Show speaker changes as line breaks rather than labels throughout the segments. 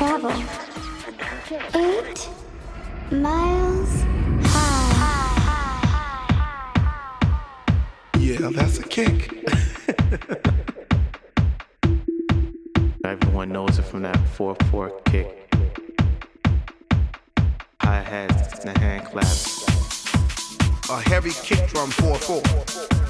travel. Eight miles high. Yeah, that's a
kick. Everyone knows
it from
that 4 4 kick. Hi hats and hand clap. A heavy kick drum 4 4.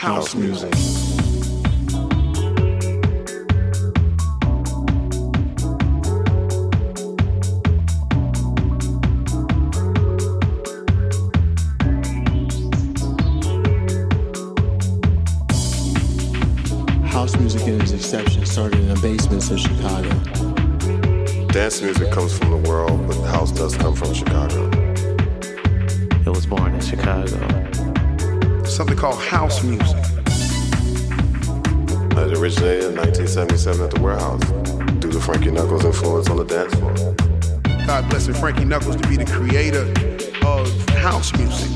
House, House music.
House music in its exception started in the basements of Chicago.
Dance music comes from the world, but house does come from Chicago.
It was born in Chicago.
Something called house music.
It originated in 1977 at the warehouse due to Frankie Knuckles' influence on the dance floor.
God bless Frankie Knuckles to be the creator of house music.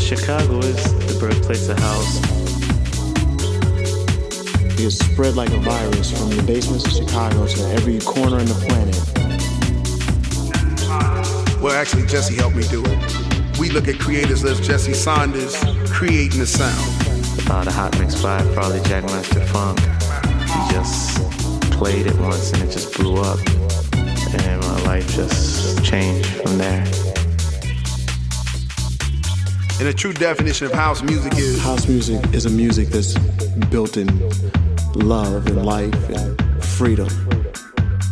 Chicago is the birthplace of house
it spread like a virus from the basements of Chicago to every corner in the planet.
Well, actually, Jesse helped me do it. We look at creators as Jesse Saunders creating the sound.
Uh, the Hot Mix 5, probably Jackmaster Funk. He just played it once and it just blew up. And my life just changed from there.
And the true definition of house music is
house music is a music that's built in love and life and freedom.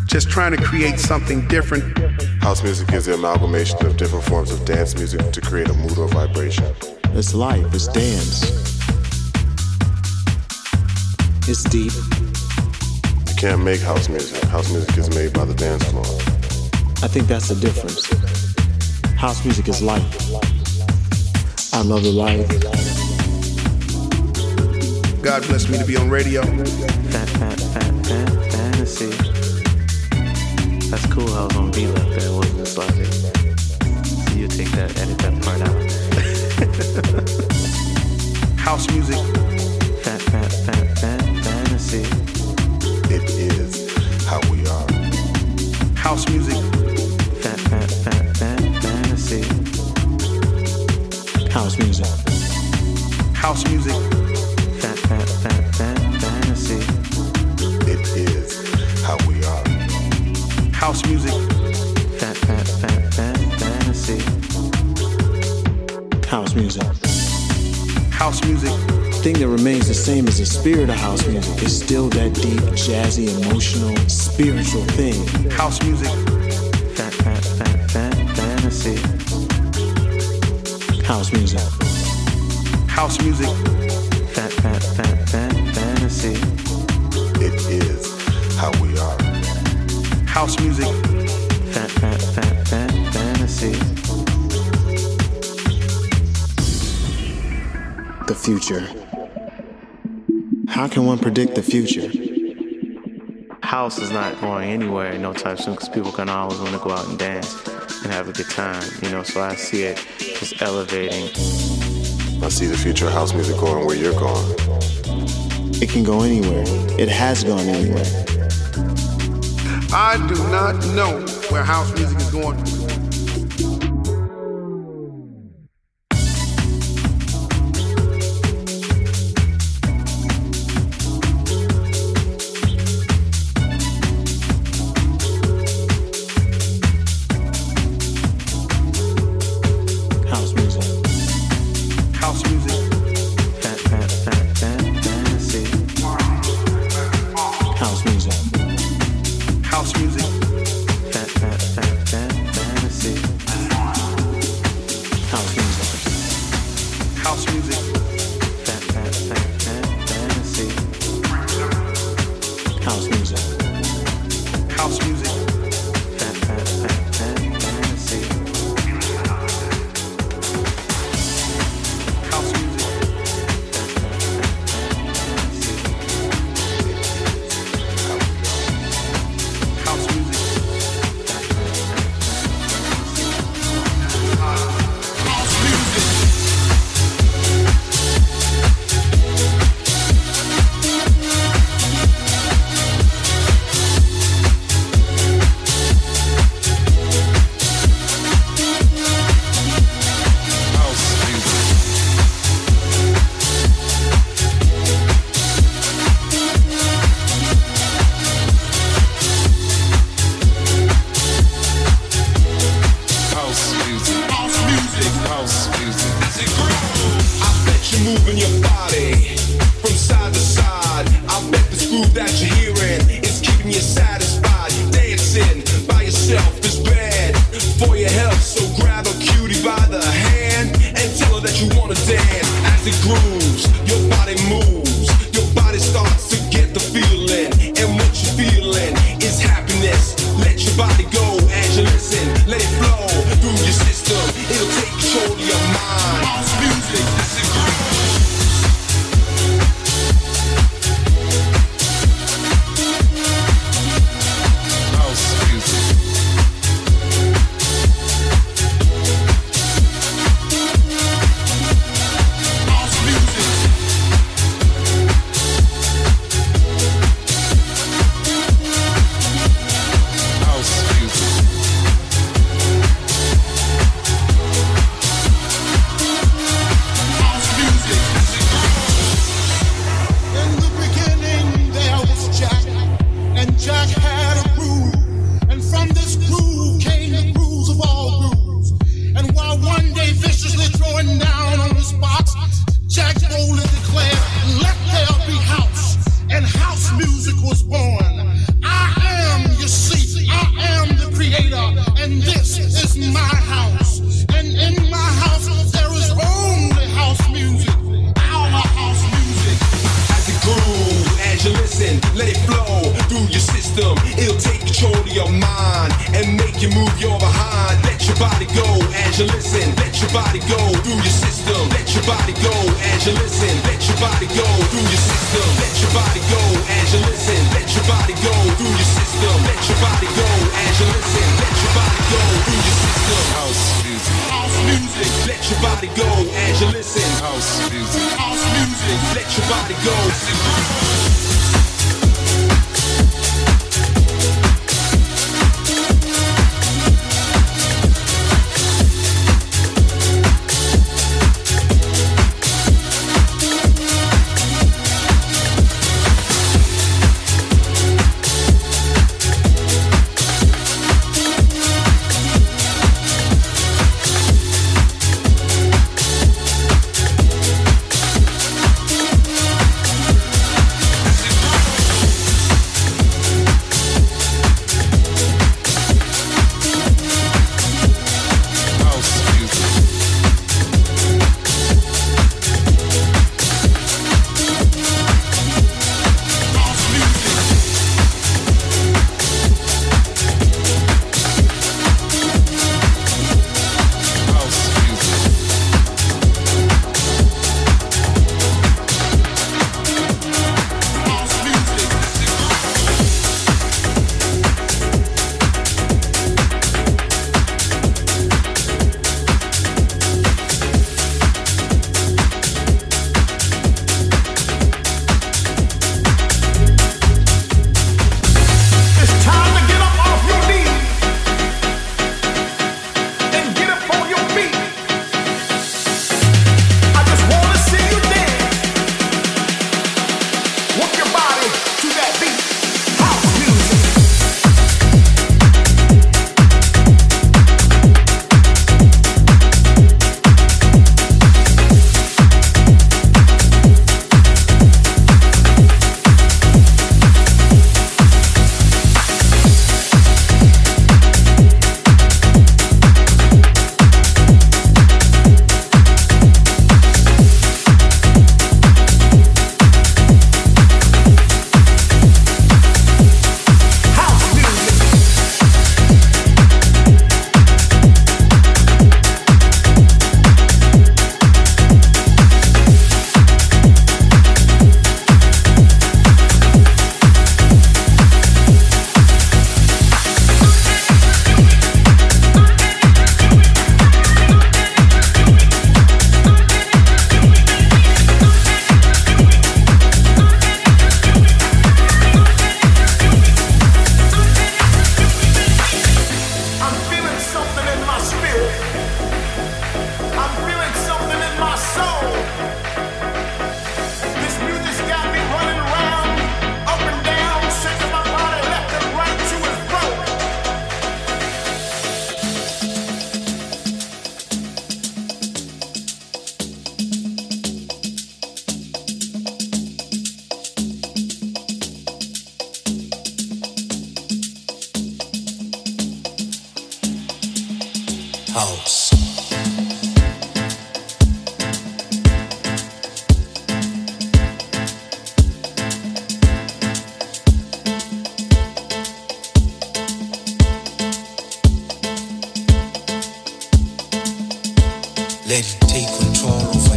Just trying to create something different
House music is the amalgamation of different forms of dance music to create a mood or vibration.
It's life, it's dance. It's deep.
You can't make house music. House music is made by the dance floor.
I think that's the difference. House music is life. I love the life.
God bless me to be on radio. House music.
Fat, fat, fat, fat, fantasy.
It is how we are.
House music.
Fat, fat, fat, fat, fantasy.
House music.
House music. House music. The
thing that remains the same as the spirit of house music is still that deep, jazzy, emotional, spiritual thing.
House music.
Fat, fat, fat, fat, fantasy.
House music.
House music.
Fat, fat, fat, fat, fantasy.
It is how we are.
House music.
Fat, fat, fat, fat, fantasy.
The future. How can one predict the future?
House is not going anywhere no time soon because people can always want to go out and dance and have a good time, you know. So I see it just elevating.
I see the future of house music going where you're going.
It can go anywhere. It has gone anywhere.
I do not know where house music is going.
And make you move your behind. Let your body go as you listen. Let your body go through your system. Let your body go as you listen. Let your body go through your system. Let your body go as you listen. Let your body go through your system. Let your body go as you listen. Let your body go through your system. House music. House music. Let your body go as you listen. House music. House music. Let your body go.
Let it take control of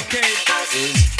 okay.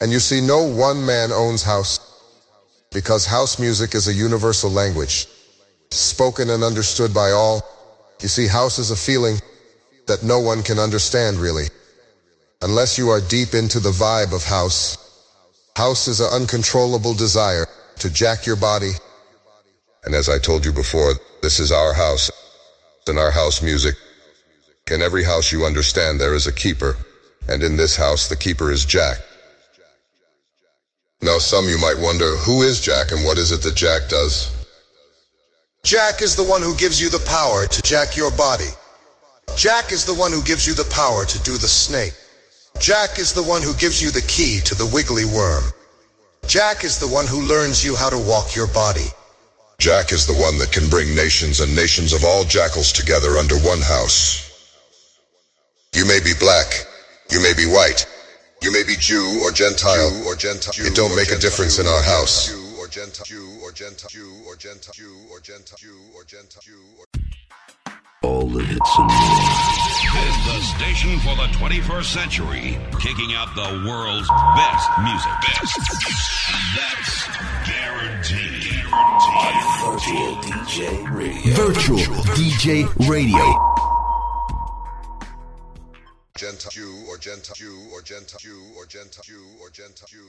And you see, no one man owns house because house music is a universal language, spoken and understood by all. You see, house is a feeling that no one can understand really.
Unless you are deep into the vibe of house, house is an uncontrollable desire to jack your body. And as I told you before, this is our house and our house music. In every house you understand there is a keeper, and in this house the keeper is Jack. Now some you might wonder, who is Jack and what is it that Jack does? Jack is the one who gives you the power to jack your body. Jack is the one who gives you the power to do the snake. Jack is the one who gives you the key to the wiggly worm. Jack is the one who learns you how to walk your body. Jack is the one that can bring nations and nations of all jackals together under one house. You may be black, you may be white, you may be Jew or Gentile, Jew or Gentile. It don't make a difference in our house. Jew or Gentile, Jew or Gentile, Jew or Gentile, Jew or Gentile, Jew or Gentile, Jew or
All the hits and more.
This the station for the 21st century, kicking out the world's best music. Best. That's guaranteed.
Virtual DJ Radio. Virtual DJ Radio.
Gentile, Jew or Gentile, Jew or Gentile, Jew or Gentile, Jew or Gentile, Jew